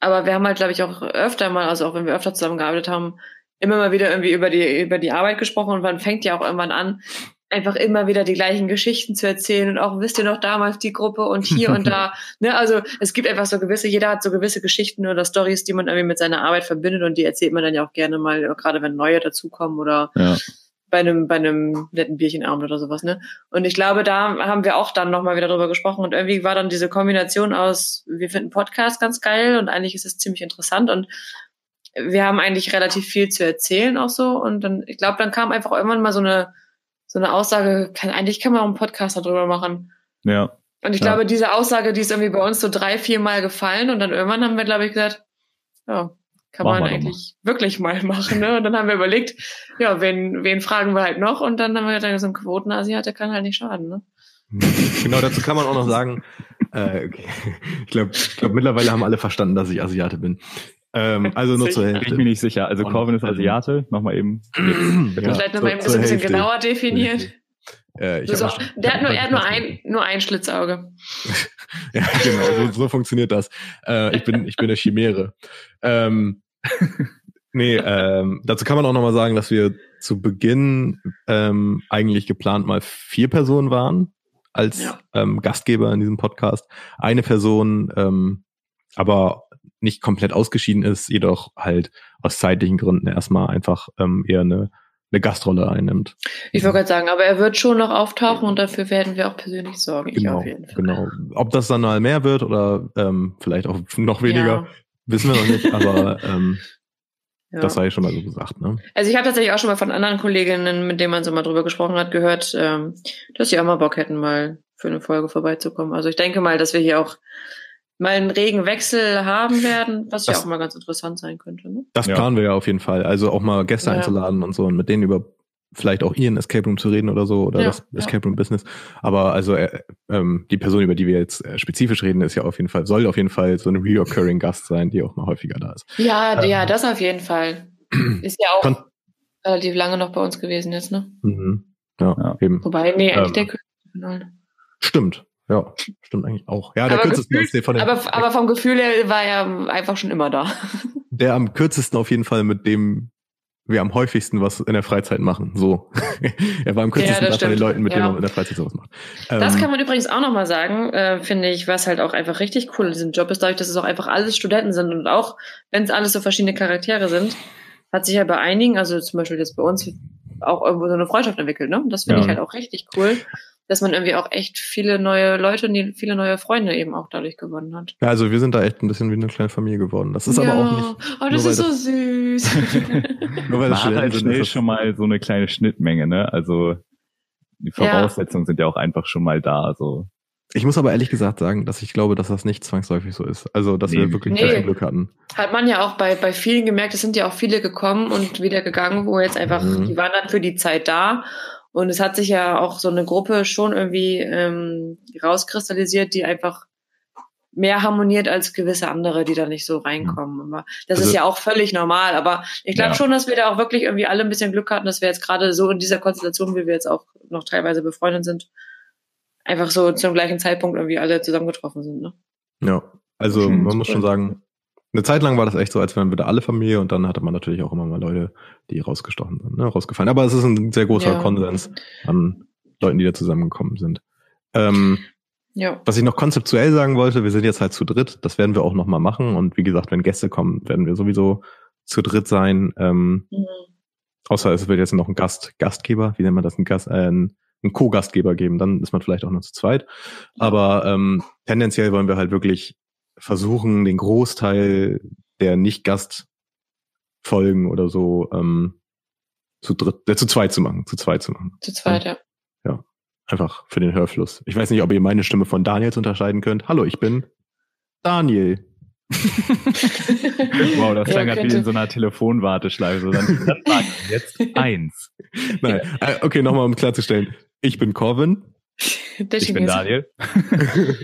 aber wir haben halt, glaube ich, auch öfter mal, also auch wenn wir öfter zusammengearbeitet haben, immer mal wieder irgendwie über die, über die Arbeit gesprochen und man fängt ja auch irgendwann an, einfach immer wieder die gleichen Geschichten zu erzählen und auch wisst ihr noch damals die Gruppe und hier und da. Ne? Also es gibt einfach so gewisse, jeder hat so gewisse Geschichten oder Stories, die man irgendwie mit seiner Arbeit verbindet und die erzählt man dann ja auch gerne mal, gerade wenn neue dazukommen oder ja bei einem, bei einem netten Bierchenabend oder sowas, ne? Und ich glaube, da haben wir auch dann nochmal wieder drüber gesprochen und irgendwie war dann diese Kombination aus, wir finden Podcast ganz geil und eigentlich ist es ziemlich interessant und wir haben eigentlich relativ viel zu erzählen auch so und dann, ich glaube, dann kam einfach irgendwann mal so eine, so eine Aussage, kann, eigentlich kann man auch einen Podcast darüber machen. Ja. Und ich ja. glaube, diese Aussage, die ist irgendwie bei uns so drei, vier Mal gefallen und dann irgendwann haben wir, glaube ich, gesagt, ja, kann Machen man eigentlich mal. wirklich mal machen. Ne? Und dann haben wir überlegt, ja, wen, wen fragen wir halt noch? Und dann haben wir gedacht, so ein Quotenasiat, kann halt nicht schaden. Ne? Genau, dazu kann man auch noch sagen, äh, okay. ich glaube, ich glaub, mittlerweile haben alle verstanden, dass ich Asiate bin. Ähm, also nur zur Hälfte. Ich bin mir nicht sicher. Also Corvin ist Asiate, nochmal eben. ja, Vielleicht nochmal eben ein bisschen genauer definiert. Äh, ich auch, der hat nur, er hat nur ein, nur ein Schlitzauge. ja, genau, so, so funktioniert das. Äh, ich bin, ich bin eine Chimäre. Ähm, nee, ähm, dazu kann man auch nochmal sagen, dass wir zu Beginn ähm, eigentlich geplant mal vier Personen waren als ja. ähm, Gastgeber in diesem Podcast. Eine Person ähm, aber nicht komplett ausgeschieden ist, jedoch halt aus zeitlichen Gründen erstmal einfach ähm, eher eine eine Gastrolle einnimmt. Ich wollte gerade sagen, aber er wird schon noch auftauchen und dafür werden wir auch persönlich sorgen. Genau, genau. Ob das dann mal mehr wird oder ähm, vielleicht auch noch weniger, ja. Wissen wir noch nicht. Aber ähm, Ja. Das sei schon mal so gesagt, ne? Also ich habe tatsächlich auch schon mal von anderen Kolleginnen, mit denen man so mal drüber gesprochen hat, gehört, ähm, dass sie auch mal Bock hätten, mal für eine Folge vorbeizukommen. Also ich denke mal, dass wir hier auch mal einen regen Wechsel haben werden, was das, ja auch mal ganz interessant sein könnte. Ne? Das planen wir ja auf jeden Fall. Also auch mal Gäste ja. einzuladen und so und mit denen über vielleicht auch ihren Escape Room zu reden oder so oder ja, das Escape Room Business. Aber also äh, ähm, die Person, über die wir jetzt äh, spezifisch reden, ist ja auf jeden Fall, soll auf jeden Fall so eine reoccurring Gast sein, die auch mal häufiger da ist. Ja, ähm, ja, das auf jeden Fall. Ist ja auch relativ lange noch bei uns gewesen jetzt, ne? Mhm. Ja, ja, eben. Wobei, nee, eigentlich ähm, der König. Stimmt. Ja, stimmt eigentlich auch. Ja, der aber kürzesten gefühlt, von den, aber, aber vom Gefühl her war er einfach schon immer da. Der am kürzesten auf jeden Fall, mit dem wir am häufigsten was in der Freizeit machen. So. er war am kürzesten ja, von den Leuten, mit ja. denen man in der Freizeit sowas macht. Das ähm, kann man übrigens auch nochmal sagen, äh, finde ich, was halt auch einfach richtig cool in diesem Job ist, dadurch, dass es auch einfach alles Studenten sind und auch, wenn es alles so verschiedene Charaktere sind, hat sich ja bei einigen, also zum Beispiel jetzt bei uns, auch irgendwo so eine Freundschaft entwickelt, ne? Das finde ja. ich halt auch richtig cool dass man irgendwie auch echt viele neue Leute und viele neue Freunde eben auch dadurch gewonnen hat. Ja, also wir sind da echt ein bisschen wie eine kleine Familie geworden. Das ist ja. aber auch nicht. Oh, das ist so das, süß. nur weil das Man hat halt schnell schon mal so eine kleine Schnittmenge, ne? Also die Voraussetzungen ja. sind ja auch einfach schon mal da. Also ich muss aber ehrlich gesagt sagen, dass ich glaube, dass das nicht zwangsläufig so ist. Also, dass nee. wir wirklich nee. viel Glück hatten. Hat man ja auch bei, bei vielen gemerkt, es sind ja auch viele gekommen und wieder gegangen, wo jetzt einfach, mhm. die waren dann für die Zeit da und es hat sich ja auch so eine Gruppe schon irgendwie ähm, rauskristallisiert, die einfach mehr harmoniert als gewisse andere, die da nicht so reinkommen. Aber das also, ist ja auch völlig normal. Aber ich glaube ja. schon, dass wir da auch wirklich irgendwie alle ein bisschen Glück hatten, dass wir jetzt gerade so in dieser Konstellation, wie wir jetzt auch noch teilweise befreundet sind, einfach so zum gleichen Zeitpunkt irgendwie alle zusammengetroffen sind. Ne? Ja, also man muss schon sagen, eine Zeit lang war das echt so, als wären wir da alle Familie und dann hatte man natürlich auch immer mal Leute, die rausgestochen sind, ne, rausgefallen. Aber es ist ein sehr großer ja. Konsens an Leuten, die da zusammengekommen sind. Ähm, ja. Was ich noch konzeptuell sagen wollte, wir sind jetzt halt zu dritt, das werden wir auch nochmal machen und wie gesagt, wenn Gäste kommen, werden wir sowieso zu dritt sein. Ähm, mhm. Außer es wird jetzt noch ein Gast, Gastgeber, wie nennt man das, ein Gast, äh, ein, ein Co-Gastgeber geben, dann ist man vielleicht auch noch zu zweit. Aber ähm, tendenziell wollen wir halt wirklich versuchen, den Großteil der Nicht-Gast-Folgen oder so ähm, zu dritt, äh, zu zweit zu machen, zu zweit zu machen. Zu zweit, ja. Ja, einfach für den Hörfluss. Ich weiß nicht, ob ihr meine Stimme von Daniels unterscheiden könnt. Hallo, ich bin Daniel. wow, das klang ja, gerade wie in so einer Telefonwarteschleife. So, dann, dann jetzt eins. Nein, äh, okay, nochmal um klarzustellen. Ich bin Corvin. ich bin Daniel.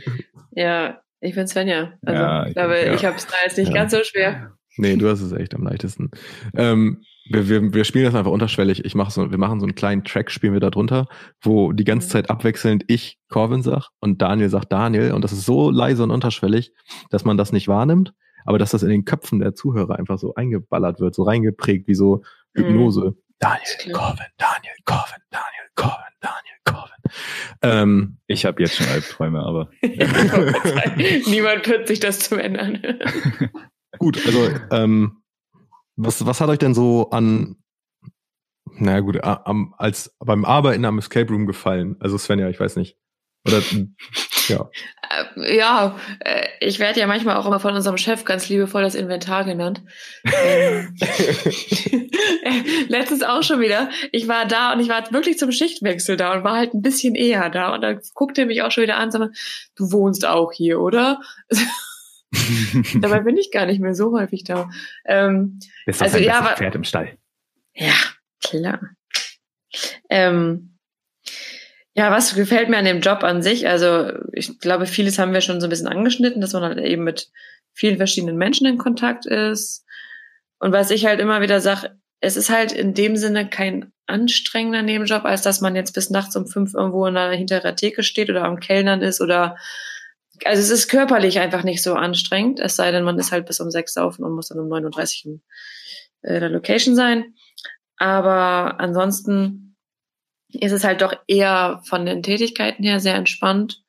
ja, ich bin Svenja. Also ja, ich glaube, ja. ich habe es da jetzt nicht ja. ganz so schwer. Nee, du hast es echt am leichtesten. Ähm, wir, wir, wir spielen das einfach unterschwellig. Ich mach so, wir machen so einen kleinen Track, spielen wir da drunter, wo die ganze mhm. Zeit abwechselnd ich Corvin sag und Daniel sagt Daniel. Und das ist so leise und unterschwellig, dass man das nicht wahrnimmt, aber dass das in den Köpfen der Zuhörer einfach so eingeballert wird, so reingeprägt wie so Hypnose. Mhm. Daniel, Corvin, Daniel, Corvin, Daniel, Corvin, Daniel, Corvin. Ähm, ich habe jetzt schon Albträume, aber. Niemand wird sich das zum ändern. Gut, also ähm, was, was hat euch denn so an, naja gut, am, als beim Arbeiten am Escape Room gefallen? Also Svenja, ich weiß nicht. Oder ja. Ja, äh, ich werde ja manchmal auch immer von unserem Chef ganz liebevoll das Inventar genannt. Ähm, letztens auch schon wieder. Ich war da und ich war wirklich zum Schichtwechsel da und war halt ein bisschen eher da. Und dann guckte er mich auch schon wieder an und sagte, du wohnst auch hier, oder? Dabei bin ich gar nicht mehr so häufig da. Ähm, Ist das also, ein ja, Pferd im Stall? Ja, klar. Ähm, ja, was gefällt mir an dem Job an sich? Also ich glaube, vieles haben wir schon so ein bisschen angeschnitten, dass man halt eben mit vielen verschiedenen Menschen in Kontakt ist. Und was ich halt immer wieder sage, es ist halt in dem Sinne kein anstrengender Nebenjob, als dass man jetzt bis nachts um fünf irgendwo in einer hinterer Theke steht oder am Kellnern ist oder also es ist körperlich einfach nicht so anstrengend, es sei denn, man ist halt bis um sechs saufen und muss dann um 39 in äh, der Location sein. Aber ansonsten ist es halt doch eher von den Tätigkeiten her sehr entspannt.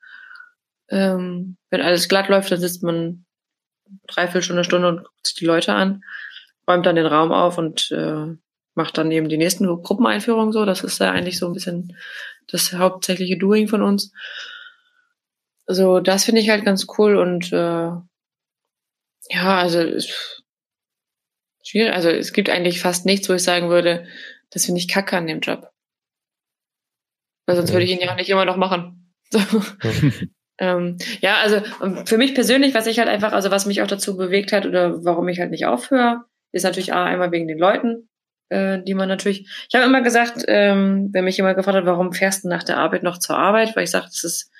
Ähm, wenn alles glatt läuft, dann sitzt man dreiviertel Stunde, Stunde und guckt sich die Leute an, räumt dann den Raum auf und äh, macht dann eben die nächsten Gruppeneinführungen so. Das ist ja eigentlich so ein bisschen das hauptsächliche Doing von uns. So, das finde ich halt ganz cool und äh, ja, also Schwierig. Also es gibt eigentlich fast nichts, wo ich sagen würde, das finde ich kacke an dem Job. Weil sonst würde ich ihn ja auch nicht immer noch machen. So. ähm, ja, also ähm, für mich persönlich, was ich halt einfach, also was mich auch dazu bewegt hat oder warum ich halt nicht aufhöre, ist natürlich einmal wegen den Leuten, äh, die man natürlich. Ich habe immer gesagt, ähm, wenn mich jemand gefragt hat, warum fährst du nach der Arbeit noch zur Arbeit, weil ich sage, das ist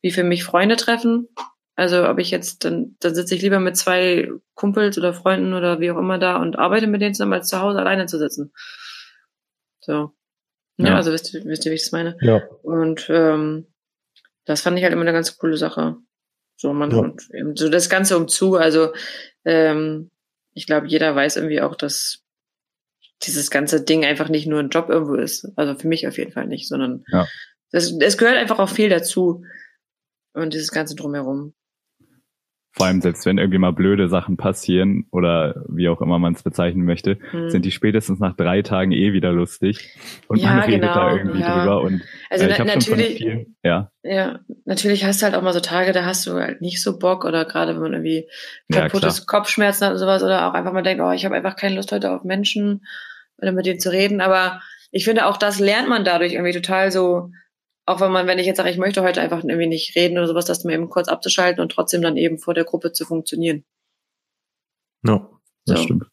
wie für mich Freunde treffen. Also ob ich jetzt, dann, dann sitze ich lieber mit zwei Kumpels oder Freunden oder wie auch immer da und arbeite mit denen zusammen, als zu Hause alleine zu sitzen. So. Ja, ja also wisst ihr, wisst ihr, wie ich das meine? Ja. Und ähm, das fand ich halt immer eine ganz coole Sache. So, man, ja. und eben so das Ganze umzu, also ähm, ich glaube, jeder weiß irgendwie auch, dass dieses ganze Ding einfach nicht nur ein Job irgendwo ist. Also für mich auf jeden Fall nicht, sondern ja. das, es gehört einfach auch viel dazu. Und dieses Ganze drumherum. Vor allem selbst wenn irgendwie mal blöde Sachen passieren oder wie auch immer man es bezeichnen möchte, hm. sind die spätestens nach drei Tagen eh wieder lustig und ja, man redet genau, da irgendwie ja. drüber. Und also äh, ich na, natürlich, vielen, ja. ja, natürlich hast du halt auch mal so Tage, da hast du halt nicht so Bock oder gerade wenn man irgendwie kaputtes ja, Kopfschmerzen hat oder sowas oder auch einfach mal denkt, oh, ich habe einfach keine Lust heute auf Menschen oder mit denen zu reden. Aber ich finde auch das lernt man dadurch irgendwie total so auch wenn man, wenn ich jetzt sage, ich möchte heute einfach irgendwie nicht reden oder sowas, das mal eben kurz abzuschalten und trotzdem dann eben vor der Gruppe zu funktionieren. Ja, das so. stimmt.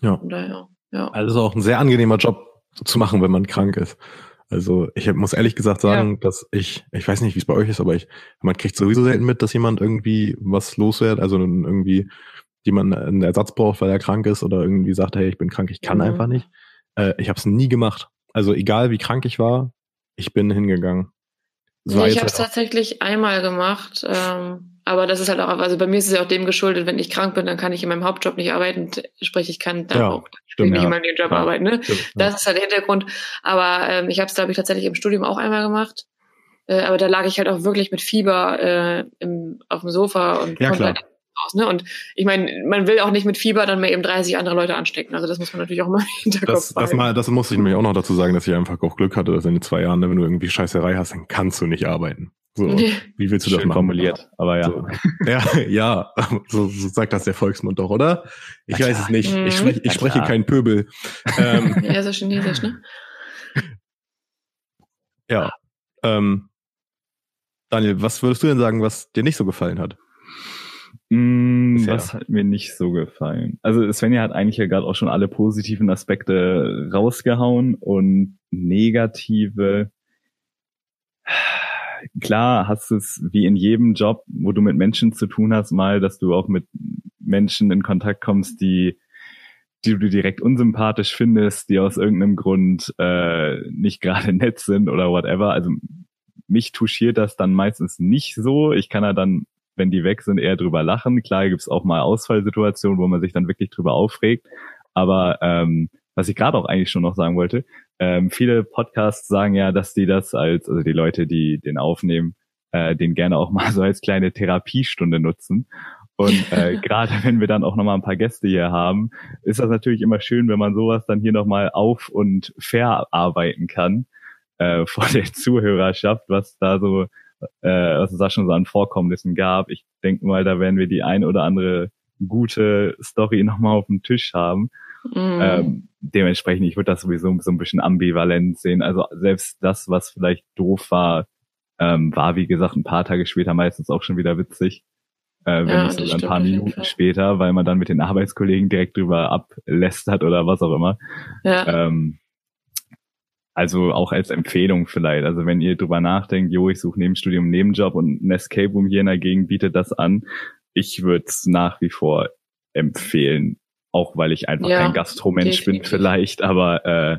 Ja. Daher, ja. Also auch ein sehr angenehmer Job zu machen, wenn man krank ist. Also ich muss ehrlich gesagt sagen, ja. dass ich, ich weiß nicht, wie es bei euch ist, aber ich, man kriegt sowieso selten mit, dass jemand irgendwie was los wird, also irgendwie jemand einen Ersatz braucht, weil er krank ist oder irgendwie sagt, hey, ich bin krank, ich kann mhm. einfach nicht. Äh, ich habe es nie gemacht. Also egal wie krank ich war, ich bin hingegangen. Nee, ich habe es tatsächlich einmal gemacht, ähm, aber das ist halt auch, also bei mir ist es ja auch dem geschuldet, wenn ich krank bin, dann kann ich in meinem Hauptjob nicht arbeiten, sprich ich kann dann ja, auch stimmt, nicht ja. in meinem Job ja, arbeiten. Ne? Stimmt, das ist halt der Hintergrund. Aber ähm, ich habe es, glaube ich, tatsächlich im Studium auch einmal gemacht. Äh, aber da lag ich halt auch wirklich mit Fieber äh, im, auf dem Sofa und ja, konnte halt raus. Ne? Und ich meine, man will auch nicht mit Fieber dann mehr eben 30 andere Leute anstecken. Also das muss man natürlich auch mal im Hinterkopf das, das, mal, das muss ich nämlich auch noch dazu sagen, dass ich einfach auch Glück hatte, dass in den zwei Jahren, wenn du irgendwie Scheißerei hast, dann kannst du nicht arbeiten. So, wie willst du das machen? formuliert, aber ja. So. Ja, ja, so, so sagt das der Volksmund doch, oder? Ich Na weiß klar. es nicht. Ich spreche, ich spreche kein Pöbel. ähm, ja, so chinesisch, ne? Ja. Ähm, Daniel, was würdest du denn sagen, was dir nicht so gefallen hat? Mm, was hat mir nicht so gefallen? Also Svenja hat eigentlich ja gerade auch schon alle positiven Aspekte rausgehauen und negative. Klar hast du es wie in jedem Job, wo du mit Menschen zu tun hast, mal, dass du auch mit Menschen in Kontakt kommst, die die du direkt unsympathisch findest, die aus irgendeinem Grund äh, nicht gerade nett sind oder whatever. Also mich touchiert das dann meistens nicht so. Ich kann ja dann wenn die weg sind, eher drüber lachen. Klar gibt es auch mal Ausfallsituationen, wo man sich dann wirklich drüber aufregt. Aber ähm, was ich gerade auch eigentlich schon noch sagen wollte, ähm, viele Podcasts sagen ja, dass die das als, also die Leute, die den aufnehmen, äh, den gerne auch mal so als kleine Therapiestunde nutzen. Und äh, gerade wenn wir dann auch nochmal ein paar Gäste hier haben, ist das natürlich immer schön, wenn man sowas dann hier nochmal auf und verarbeiten kann äh, vor der Zuhörerschaft, was da so äh, was es da schon so an Vorkommnissen gab. Ich denke mal, da werden wir die ein oder andere gute Story nochmal auf dem Tisch haben. Mm. Ähm, dementsprechend, ich würde das sowieso so ein bisschen ambivalent sehen. Also selbst das, was vielleicht doof war, ähm, war wie gesagt ein paar Tage später meistens auch schon wieder witzig. Äh, wenn ja, nicht sogar ein paar Minuten später, weil man dann mit den Arbeitskollegen direkt drüber ablästert oder was auch immer. Ja. Ähm, also auch als Empfehlung vielleicht. Also wenn ihr drüber nachdenkt, jo, ich suche neben Studium einen Nebenjob und ein Escape Room hier in der Gegend bietet das an, ich würde es nach wie vor empfehlen. Auch weil ich einfach ja, kein Gastromensch bin vielleicht, aber äh,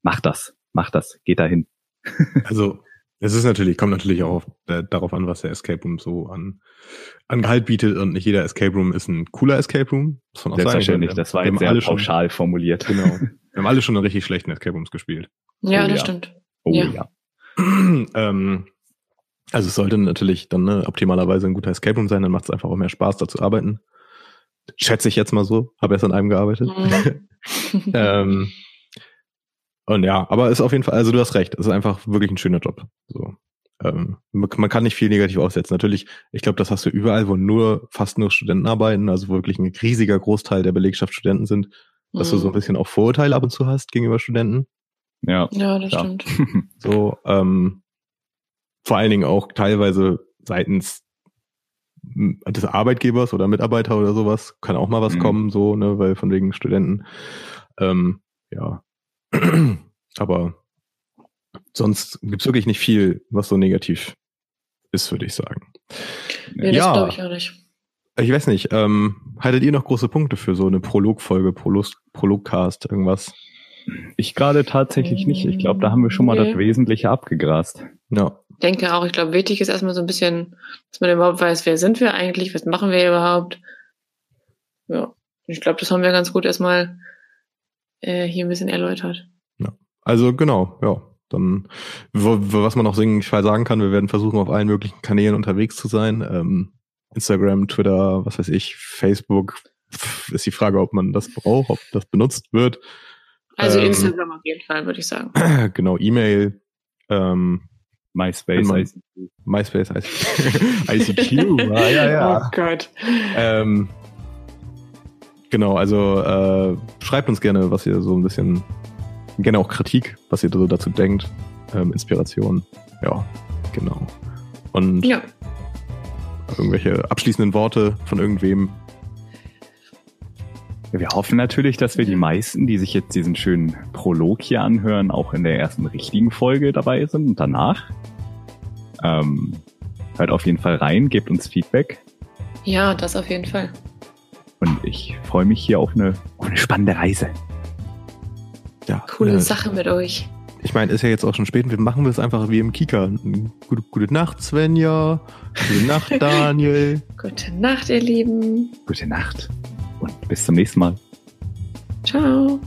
macht das, macht das, geht dahin. also es ist natürlich, kommt natürlich auch auf, äh, darauf an, was der Escape Room so an, an Gehalt bietet und nicht jeder Escape Room ist ein cooler Escape Room. Muss man auch Selbstverständlich, sagen. das war jetzt sehr pauschal schon, formuliert. Genau. Wir haben alle schon einen richtig schlechten Escape Rooms gespielt. Ja, oh, das ja. stimmt. Oh ja. ja. ähm, also es sollte natürlich dann ne, optimalerweise ein guter Escape Room sein, dann macht es einfach auch mehr Spaß, da zu arbeiten. Schätze ich jetzt mal so, habe erst an einem gearbeitet. Mhm. ähm, und ja, aber ist auf jeden Fall, also du hast recht, es ist einfach wirklich ein schöner Job. So. ähm, man kann nicht viel negativ aufsetzen. Natürlich, ich glaube, das hast du überall, wo nur, fast nur Studenten arbeiten, also wo wirklich ein riesiger Großteil der Belegschaft Studenten sind, dass mhm. du so ein mhm. bisschen auch Vorurteile ab und zu hast gegenüber Studenten. Ja, ja das klar. stimmt. So, ähm, vor allen Dingen auch teilweise seitens des Arbeitgebers oder Mitarbeiter oder sowas kann auch mal was mhm. kommen, so, ne, weil von wegen Studenten. Ähm, ja. Aber sonst gibt's wirklich nicht viel, was so negativ ist, würde ich sagen. Nee, das ja, glaube ich auch nicht. Ich weiß nicht, ähm, haltet ihr noch große Punkte für so eine Prologfolge, Prolog Prologcast, irgendwas? Ich gerade tatsächlich nicht. Ich glaube, da haben wir schon mal nee. das Wesentliche abgegrast. Ja. Denke auch, ich glaube, wichtig ist erstmal so ein bisschen, dass man überhaupt weiß, wer sind wir eigentlich, was machen wir überhaupt. Ja. Ich glaube, das haben wir ganz gut erstmal äh, hier ein bisschen erläutert. Ja. Also genau, ja. Dann, was man noch sagen kann, wir werden versuchen, auf allen möglichen Kanälen unterwegs zu sein. Ähm, Instagram, Twitter, was weiß ich, Facebook. Ist die Frage, ob man das braucht, ob das benutzt wird. Also ähm, Instagram auf jeden Fall, würde ich sagen. Genau, E-Mail. Ähm, MySpace, ICQ. MySpace, ICQ. ICQ, ah, ja, ja. Oh Gott. Ähm, genau, also äh, schreibt uns gerne, was ihr so ein bisschen, gerne auch Kritik, was ihr so dazu denkt, ähm, Inspiration. Ja, genau. Und ja. irgendwelche abschließenden Worte von irgendwem, wir hoffen natürlich, dass wir die meisten, die sich jetzt diesen schönen Prolog hier anhören, auch in der ersten richtigen Folge dabei sind und danach. Ähm, hört auf jeden Fall rein, gebt uns Feedback. Ja, das auf jeden Fall. Und ich freue mich hier auf eine, auf eine spannende Reise. Ja, Coole äh, Sache mit euch. Ich meine, ist ja jetzt auch schon spät. Wir machen es einfach wie im Kika. Gute, gute Nacht, Svenja. Gute Nacht, Daniel. gute Nacht, ihr Lieben. Gute Nacht und bis zum nächsten Mal. Ciao.